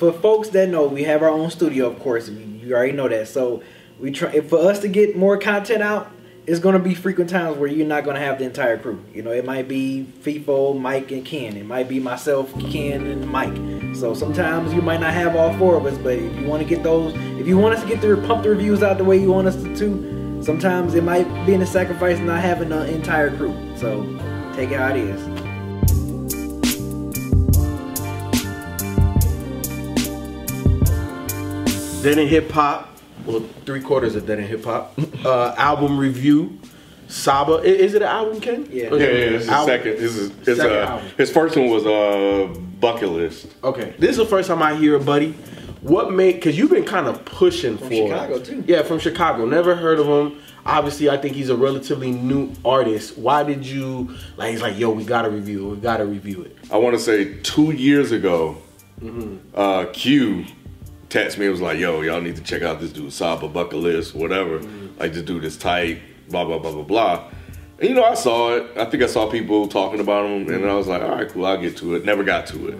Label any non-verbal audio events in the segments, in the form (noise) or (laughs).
for folks that know, we have our own studio, of course. You already know that. So we try for us to get more content out. It's gonna be frequent times where you're not gonna have the entire crew. You know, it might be FIFO, Mike, and Ken. It might be myself, Ken, and Mike. So sometimes you might not have all four of us, but if you want to get those, if you want us to get the pump the reviews out the way you want us to, to sometimes it might be in a sacrifice not having the entire crew. So take it how it is. Dead in Hip Hop, well, three quarters of Dead in Hip Hop. Uh, album review. Saba, I- is it an album, Ken? Yeah. Yeah, yeah, it's his Album. second. This is his, Second uh, album. his first one was uh, Bucket List. Okay, this is the first time I hear it, buddy. What made? Because you've been kind of pushing for Chicago, too. Yeah, from Chicago. Never heard of him. Obviously, I think he's a relatively new artist. Why did you like? He's like, yo, we gotta review it. We gotta review it. I want to say two years ago, Mm-hmm. uh, Q texted me and was like, "Yo, y'all need to check out this dude, Saba Bucket List, whatever. Mm-hmm. Like this dude is tight, blah blah blah blah blah." And you know, I saw it. I think I saw people talking about him, and I was like, "All right, cool, I'll get to it." Never got to it.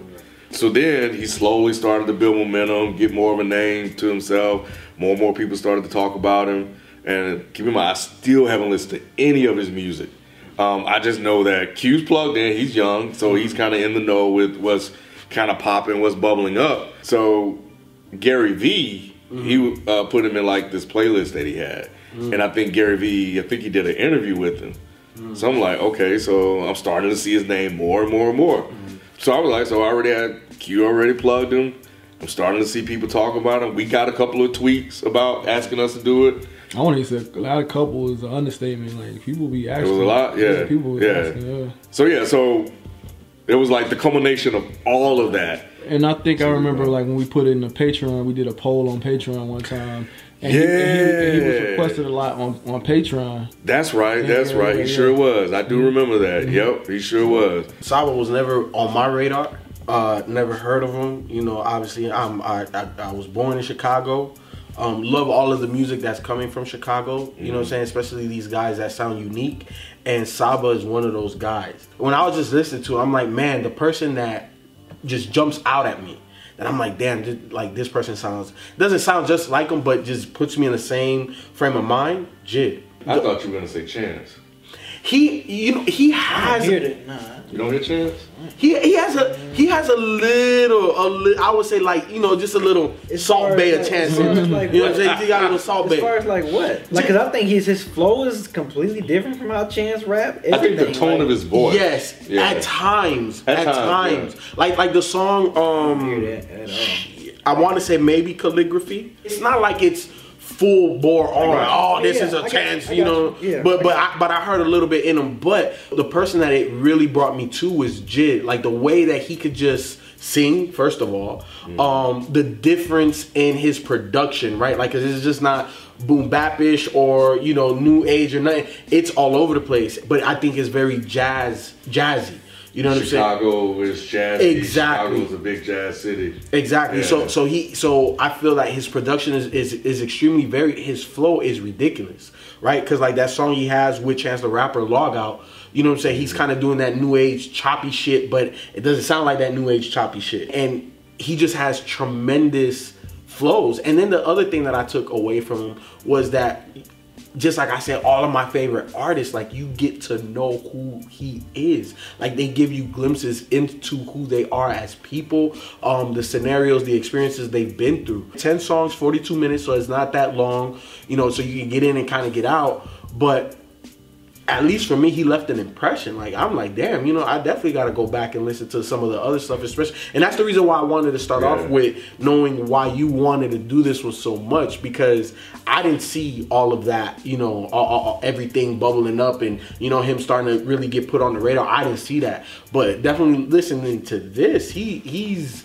So then he slowly started to build momentum, get more of a name to himself. More and more people started to talk about him. And keep in mind, I still haven't listened to any of his music. Um, I just know that Q's plugged in. He's young, so he's kind of in the know with what's kind of popping, what's bubbling up. So Gary V, mm-hmm. he uh, put him in like this playlist that he had, mm. and I think Gary V, I think he did an interview with him. Mm. So I'm like, okay, so I'm starting to see his name more and more and more. Mm. So I was like, so I already had Q already plugged him. I'm starting to see people talk about him. We got a couple of tweets about asking us to do it. I want to say a lot of couple is an understatement. Like people be asking. It was a lot, yeah, People yeah. asking, yeah. So yeah, so it was like the culmination of all of that. And I think I remember like when we put it in the Patreon, we did a poll on Patreon one time. And, he, and, he, and he was requested a lot on, on Patreon. That's right. That's Yeah, right. He yeah, sure was. I do remember that. Yep, he sure was. Saba was never on my radar. Uh, never heard of him. You know, obviously, I'm I, I, I was born in Chicago. Um, love all of the music that's coming from Chicago. You know what I'm saying? Especially these guys that sound unique. And Saba is one of those guys. When I was just listening to, him, I'm like, man, the person that just jumps out at me. And I'm like, damn, just, like this person sounds doesn't sound just like him, but just puts me in the same frame of mind. Jid. I thought you were gonna say Chance. He, you know, he I has hear that. Nah. You don't hear Chance? He he has a he has a little a li- I would say like you know just a little As salt bay as of like- chance. as far as like you know what I'm saying? He got a little salt As far bay. as like what? Like, cause I think his his flow is completely different from how Chance rap. I think the tone like, of his voice. Yes, Yeah. at times, At at, times, times, like like the song. Um, hear that at all. I want to say maybe calligraphy. It's not like it's full bore on. got Oh, this Yeah, is a chance, you. You know. you. Yeah, but I but I, but I heard a little bit in him. But the person that it really brought me to was Jid. Like the way that he could just sing. First of all, Mm. um, the difference in his production, right? Like 'cause it's just not boom bapish or you know new age or nothing. It's all over the place. But I think it's very jazz jazzy. You know what I'm saying? Chicago is jazz. Exactly. Chicago's a big jazz city. Exactly. Yeah. So so he so I feel like his production is is, is extremely very his flow is ridiculous, right? Because like that song he has with Chance the Rapper, Log Out. You know what I'm saying? He's mm-hmm. kind of doing that new age choppy shit, but it doesn't sound like that new age choppy shit. And he just has tremendous flows. And then the other thing that I took away from him was that just like I said, all of my favorite artists, like you get to know who he is. Like they give you glimpses into who they are as people, um, the scenarios, the experiences they've been through. 10 songs, 42 minutes, so it's not that long, you know, so you can get in and kind of get out. But at least for me, he left an impression. Like I'm like, damn, you know, I definitely got to go back and listen to some of the other stuff, especially. And that's the reason why I wanted to start Yeah. off with knowing why you wanted to do this one so much because I didn't see all of that, you know, all, all- everything bubbling up and you know him starting to really get put on the radar. I didn't see that, but definitely listening to this, he he's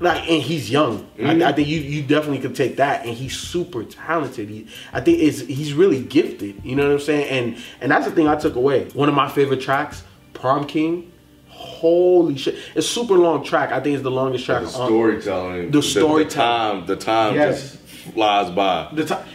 like and he's young. I, mm-hmm. I think you you definitely could take that, and he's super talented. He, I think is he's really gifted. You know what I'm saying? And and that's the thing I took away. One of my favorite tracks, Prom King. Holy shit! It's a super long track. I think it's the longest track. The on- storytelling. The storytelling. The time. The time Yes. just flies by.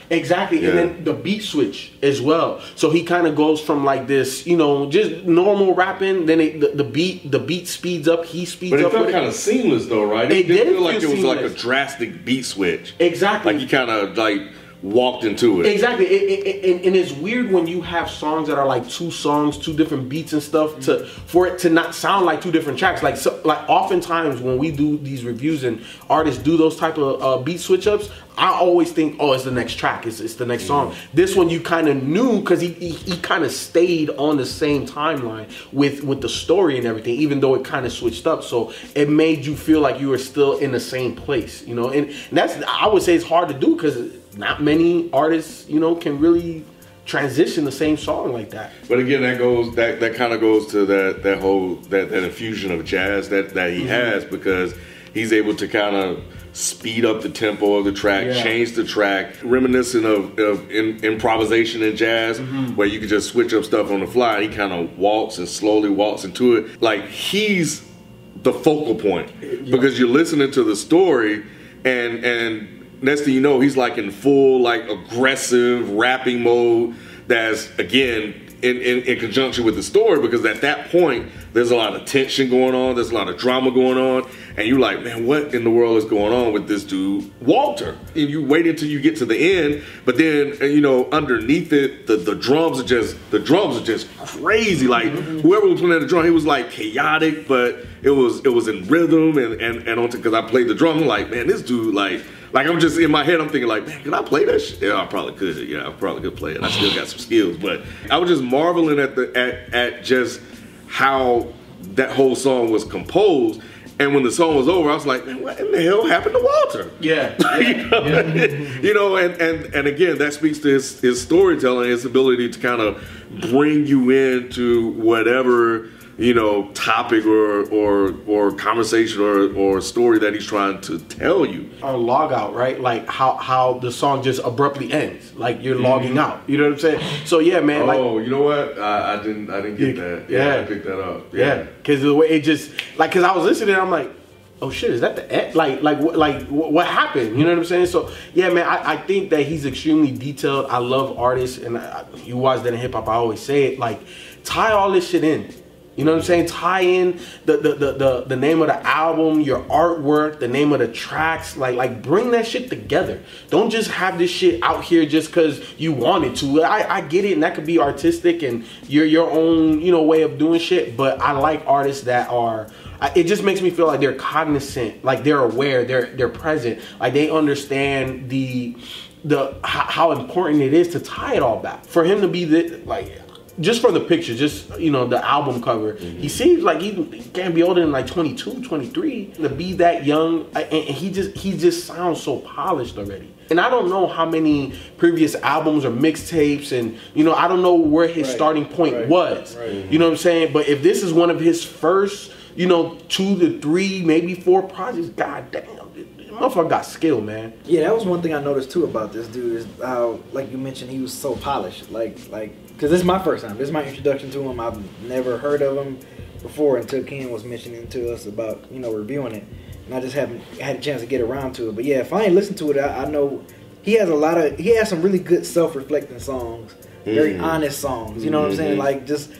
Exactly, Yeah. and then the beat switch as well. So he kind of goes from like this, you know, just normal rapping. Then it, the, the beat, the beat speeds up. He speeds But it up. felt with kind of seamless though, right? It didn't did feel like it was like a drastic beat switch. Exactly. Like you kind of like walked into it. Exactly, it, it, it, and- and it's weird when you have songs that are like two songs, two different beats and stuff, to for it to not sound like two different tracks. Like so, like oftentimes when we do these reviews and artists do those type of uh, beat switch ups, I always think, oh, it's the next track, it's, it's the next song. This one you kind of knew because he he, he kind of stayed on the same timeline with with the story and everything, even though it kind of switched up. So it made you feel like you were still in the same place, you know. And, and that's I would say it's hard to do because not many artists, you know, can really transition the same song like that. But again, that goes that that kind of goes to that that whole that that infusion of jazz that that Mm-hmm. he has because he's able to kind of speed up the tempo of the track, Yeah. change the track, reminiscent of, of in, improvisation in jazz, Mm-hmm. where you can just switch up stuff on the fly. He kind of walks and slowly walks into it, like he's the focal point because you're listening to the story and and next thing you know he's like in full like aggressive rapping mode that's again in, in, in conjunction with the story because at that point there's a lot of tension going on there's a lot of drama going on and you're like man what in the world is going on with this dude walter? And you wait until you get to the end but then uh, you know underneath it the, the drums are just the drums are just crazy. Like whoever was playing the drum he was like chaotic but it was it was in rhythm and and, and on because i played the drum I'm like man this dude like like I'm just in my head, I'm thinking like, man, can I play that shit? Yeah, I probably could. Yeah, I probably could play it. I still got some skills, but I was just marveling at the at at just how that whole song was composed. And when the song was over, I was like, man, what in the hell happened to Walter? Yeah. (laughs) you know, (laughs) you know, and, and and again, that speaks to his, his storytelling, his ability to kind of bring you into whatever you know topic or or or conversation or or story that he's trying to tell you. or log out, right? Like how how the song just abruptly ends, like you're mm-hmm. logging out. You know what I'm saying? So yeah, man. Like oh, you know what? I, I didn't I didn't get Yeah, that. yeah. I picked that up. yeah, because the way it just like because I was listening, I'm like, oh shit, is that the end? Like like what like what, what happened? You know what I'm saying? So yeah, man, I, I think that he's extremely detailed. I love artists, and I, you watch that in hip hop. I always say it like tie all this shit in. You know what I'm saying? Tie in the the, the, the the name of the album, your artwork, the name of the tracks. Like like bring that shit together. Don't just have this shit out here just because you wanted to. I, I get it, and that could be artistic and your your own you know way of doing shit. But I like artists that are. I- It just makes me feel like they're cognizant, like they're aware, they're they're present, like they understand the the how, how important it is to tie it all back. For him to be the like just from the picture, just you know, the album cover, he mm-hmm. seems like he, he can't be older than like 22, 23 to be that young, and, and he just he just sounds so polished already. And I don't know how many previous albums or mixtapes, and you know, I don't know where his Right, starting point right, was. right. Mm-hmm. You know what I'm saying? But if this is one of his first, you know, two to three, maybe four projects, god damn, motherfucker got skill, man. Yeah, that was one thing I noticed too about this dude is how, like you mentioned, he was so polished. Like, like, because this is my first time. This is my introduction to him. I've never heard of him before until Ken was mentioning to us about you know reviewing it, and I just haven't had a chance to get around to it. But yeah, if I ain't listened to it, I, I know he has a lot of he has some really good self-reflecting songs, very Mhm. honest songs. You know what I'm saying? Mhm. Like just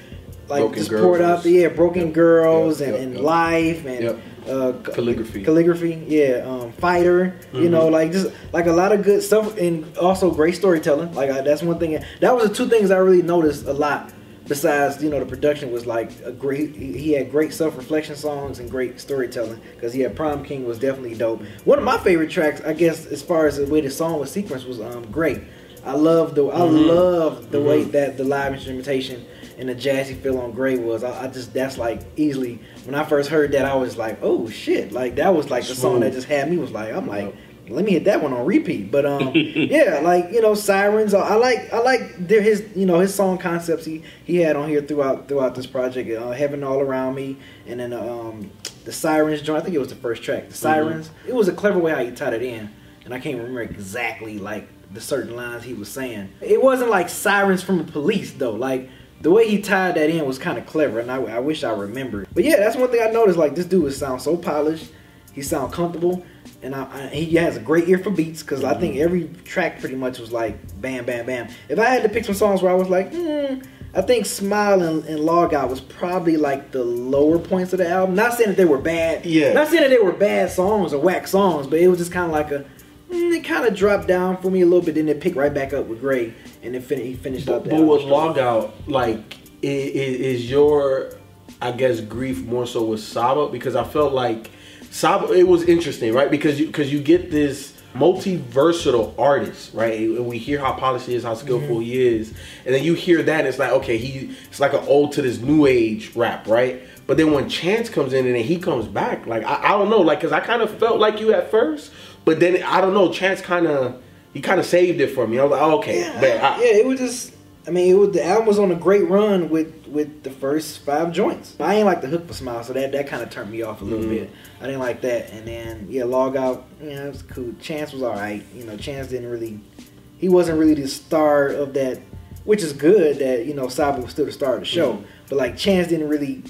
like Broken just poured Girls. out the yeah, broken Yep. girls Yep, and, and yep. life and Yep. uh, Calligraphy. calligraphy, yeah, um, fighter, you mm-hmm. know, like just like a lot of good stuff, and also great storytelling. Like I, that's one thing. That was the two things I really noticed a lot. Besides, you know, the production was like a great. He he had great self reflection songs and great storytelling. Because yeah, Prom King was definitely dope. One of my favorite tracks, I guess, as far as the way the song was sequenced, was um, great. I love the I mm-hmm. love the way mm-hmm. that the live instrumentation and the jazzy feel on Gray was. I, I just that's like easily when I first heard that I was like, oh shit, like that was like the song that just had me was like I'm like. Let me hit that one on repeat, but um, (laughs) yeah, like you know, sirens. I like, I like their his, you know, his song concepts he he had on here throughout throughout this project. Uh, Heaven all around me, and then um, the sirens joint. I think it was the first track. The sirens. It was a clever way how he tied it in, and I can't remember exactly like the certain lines he was saying. It wasn't like sirens from the police though. Like the way he tied that in was kind of clever, and I, I wish I remembered. But yeah, that's one thing I noticed. Like this dude sounds so polished. He sound comfortable. and I, I, he has a great ear for beats because I think every track pretty much was like bam, bam, bam. If I had to pick some songs where I was like, hmm, I think Smile and, and Log Out was probably like the lower points of the album. Not saying that they were bad. Yeah. Not saying that they were bad songs or whack songs, but it was just kind of like a. mm, It kind of dropped down for me a little bit, then it picked right back up with Gray, and then fin- he finished up. But, the but with album. log out, like, is, is your, I guess, grief more so with Saba because I felt like Saba. It was interesting, right? Because you because you get this multi-versatile artist, right? And we hear how polished he is, how skillful he is, and then you hear that, and it's like, okay, he it's like an old to this new age rap, right? But then when Chance comes in and then he comes back, like I, I don't know, like because I kind of felt like you at first, but then I don't know, Chance kind of he kind of saved it for me. I was like, oh, okay, Yeah, bet. I- yeah, it was just. I mean, it was, the album was on a great run with with the first five joints. I ain't like the hook for Smile, so that that kind of turned me off a little Mhm. bit. I didn't like that, and then yeah, log out. Yeah, it was cool. Chance was all right. You know, Chance didn't really. He wasn't really the star of that, which is good that you know Saba was still the star of the show. Mhm. But like Chance didn't really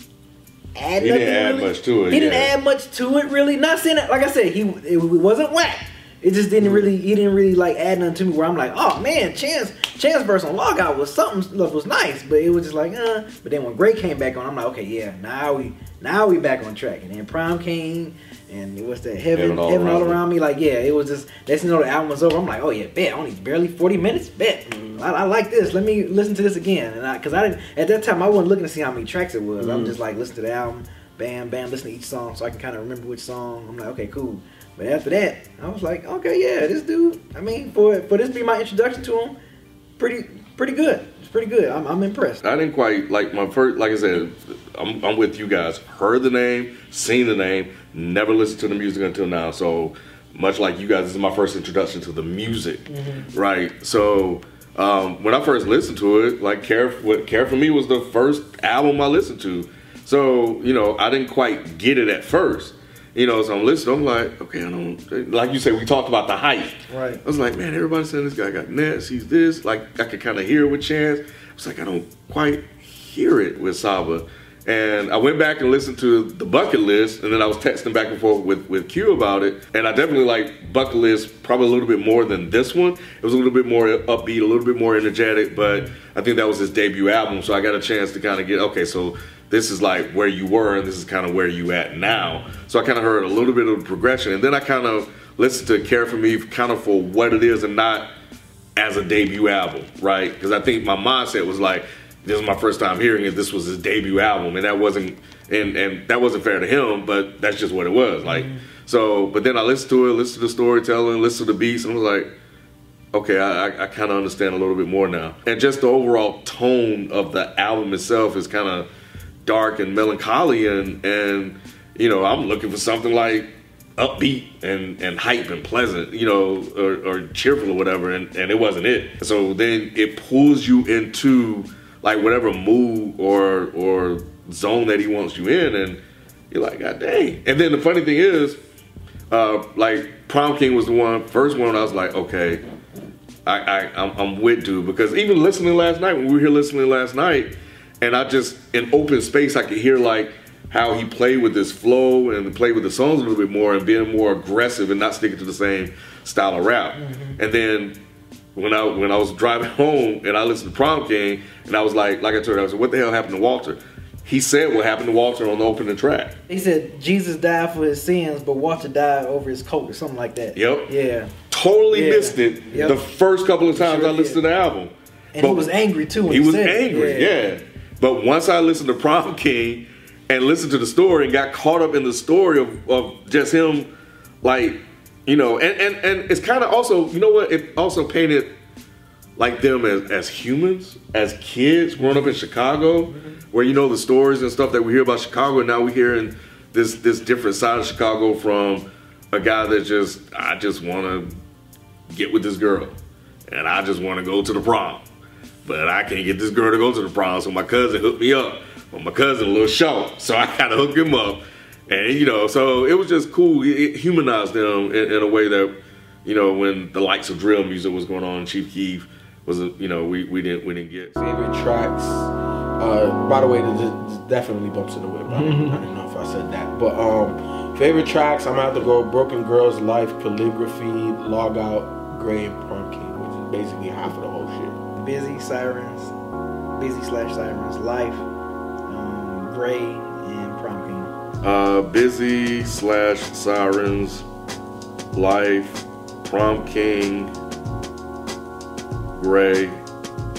add. He nothing didn't add really. much to it, He didn't add much to it really. Not saying that. Like I said, he it wasn't whack. It just didn't really. He didn't really like add nothing to me. Where I'm like, oh man, Chance Chance verse on Logout was something that was nice, but it was just like, uh. But then when Gray came back on, I'm like, okay, yeah, now we now we back on track. And then Prime came, and it was that heaven Heaven heaven All all, Around Me. around me. Like yeah, it was just. That's you know the album was over. I'm like, oh yeah, bet only barely 40 minutes. Bet I, I like this. Let me listen to this again. And I because I didn't at that time I wasn't looking to see how many tracks it was. I'm Mhm. just like listen to the album, bam bam, listen to each song so I can kind of remember which song. I'm like, okay, cool. But after that, I was like, okay, yeah, this dude. I mean, for for this to be my introduction to him, pretty pretty good. It's pretty good. I'm, I'm impressed. I didn't quite like my first. Like I said, I'm, I'm with you guys. Heard the name, seen the name, never listened to the music until now. So much like you guys, this is my first introduction to the music, right? So um, when I first listened to it, like Care, what Care for Me was the first album I listened to. So you know, I didn't quite get it at first. You know, so I'm listening. I'm like, okay, I don't. Like you said, we talked about the hype. Right. I was like, man, everybody saying this guy got nets. He's this. Like, I could kind of hear it with Chance. I was like, I don't quite hear it with Saba. And I went back and listened to the bucket list, and then I was texting back and forth with, with Q about it. And I definitely like bucket list probably a little bit more than this one. It was a little bit more upbeat, a little bit more energetic, but I think that was his debut album. So I got a chance to kind of get, okay, so this is like where you were, and this is kind of where you at now. So I kind of heard a little bit of the progression, and then I kind of listened to Care for Me kind of for what it is and not as a debut album, right? Because I think my mindset was like, this is my first time hearing it. This was his debut album, and that wasn't, and and that wasn't fair to him, but that's just what it was. Like, mm-hmm. so, but then I listened to it, listened to the storytelling, listened to the beats, and I was like, okay, I, I, I kind of understand a little bit more now. And just the overall tone of the album itself is kind of dark and melancholy, and and you know, I'm looking for something like upbeat and, and hype and pleasant, you know, or, or cheerful or whatever, and, and it wasn't it. So then it pulls you into like whatever mood or or zone that he wants you in, and you're like, God dang. And then the funny thing is, uh, like Prom King was the one first one I was like, okay, I, I I'm, I'm with dude because even listening last night when we were here listening last night, and I just in open space I could hear like how he played with his flow and played with the songs a little bit more and being more aggressive and not sticking to the same style of rap. Mm-hmm. And then when I when I was driving (laughs) home and I listened to Prom King and I was like like I told you, I was like, what the hell happened to Walter? He said what happened to Walter on the opening track. He said Jesus died for his sins, but Walter died over his coat or something like that. Yep. Yeah. Totally Yeah. missed it Yep. the first couple of times Sure I listened did. to the album. And But- he was angry too. He he, was said it. angry, yeah. But once I listened to Prom King and listened to the story and got caught up in the story of, of just him, like, you know, and, and, and it's kind of also, you know what, it also painted like them as, as humans, as kids growing up in Chicago, mm-hmm. where you know the stories and stuff that we hear about Chicago, and now we hear in this this different side of Chicago from a guy that just I just want to get with this girl, and I just want to go to the prom, but I can't get this girl to go to the prom, so my cousin hooked me up. But my cousin a little short, so I kind of hooked him up, and you know, so it was just cool. It, it humanized them in, in a way that you know when the likes of drill music was going on, Chief Keef was you know we, we didn't we didn't get. favorite tracks. Uh, by the way, this this definitely bumps in the whip. (laughs) I, I don't know if I said that, but um, Favorite tracks, I'm gonna have to go Broken Girls, Life, Calligraphy, Log Out, Gray, and Prom King, which is basically half of the whole shit. Busy Sirens, Busy slash Sirens, Life, um, Gray, and Prom King. Uh, busy slash sirens, life, prom king, gray,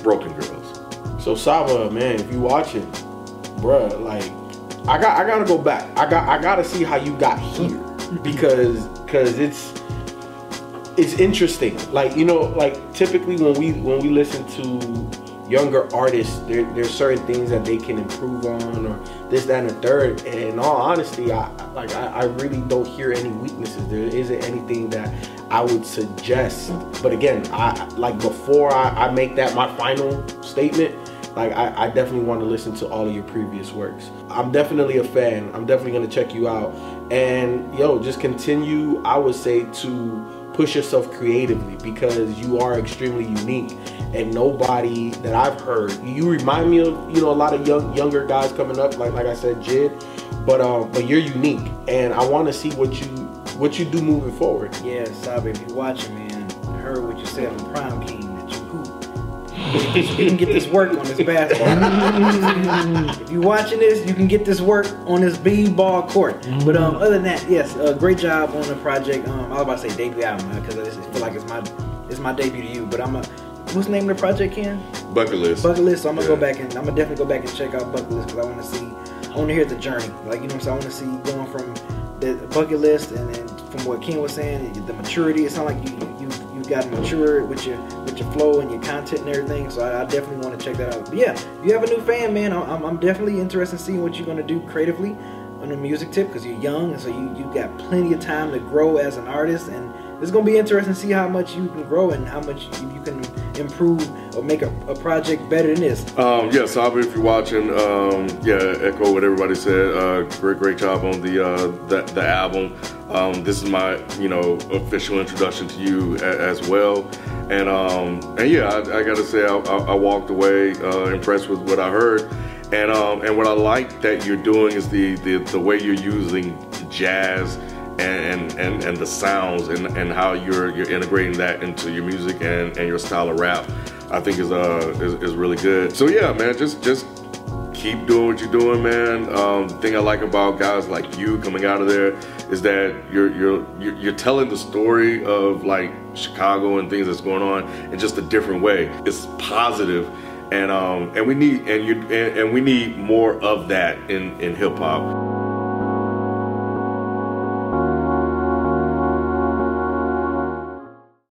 broken girls. So Saba, man, if you watching, bruh, like I got I gotta go back. I got I gotta see how you got here. (laughs) Because because it's it's interesting. Like you know, like typically when we when we listen to younger artists, there there's certain things that they can improve on or this that and the third. And in all honesty, I like I, I really don't hear any weaknesses. There isn't anything that I would suggest. But again, I like before I, I make that my final statement. Like I, I definitely want to listen to all of your previous works. I'm definitely a fan. I'm definitely gonna check you out. And yo, just continue. I would say to push yourself creatively because you are extremely unique. And nobody that I've heard you remind me of you know a lot of young younger guys coming up like like I said Jid but um but you're unique. And I want to see what you what you do moving forward. Yeah, Sabi, if you're watching, man, I heard what you said on Prime King that you can get this work on this basketball. if you're watching this, you can get this work on this b-ball court. But um, other than that, yes, uh, great job on the project. Um, I was about to say debut album because I just feel like it's my it's my debut to you. But I'm a what's the name of the project, Ken? Bucket list. Bucket list. So I'm gonna go back and I'm gonna definitely go back and check out bucket list because I want to see. I want to hear the journey. Like you know, what I'm saying I want to see going from the bucket list and then from what Ken was saying, the maturity. It's not like you you you got matured with your your flow and your content and everything. So I, I definitely want to check that out. But yeah, if you have a new fan, man, I'm, I'm definitely interested in seeing what you're gonna do creatively on the music tip because you're young and so you you got plenty of time to grow as an artist and it's gonna be interesting to see how much you can grow and how much you, can improve or make a, a project better than this. Um, yeah, Sabi, if you're watching, um, yeah, echo what everybody said. Uh, great, great job on the uh, the, the album. Um, this is my, you know, official introduction to you a, as well. And um, and yeah, I, I got to say, I, I, I walked away uh, impressed with what I heard. And um, and what I like that you're doing is the the, the way you're using jazz and, and, and, the sounds and, and how you're you're integrating that into your music and, and your style of rap, I think is uh is, is really good. So yeah, man, just just keep doing what you're doing, man. Um, the thing I like about guys like you coming out of there is that you're you're, you're telling the story of like Chicago and things that's going on in just a different way. It's positive, and um and we need and you and, and we need more of that in in hip hop.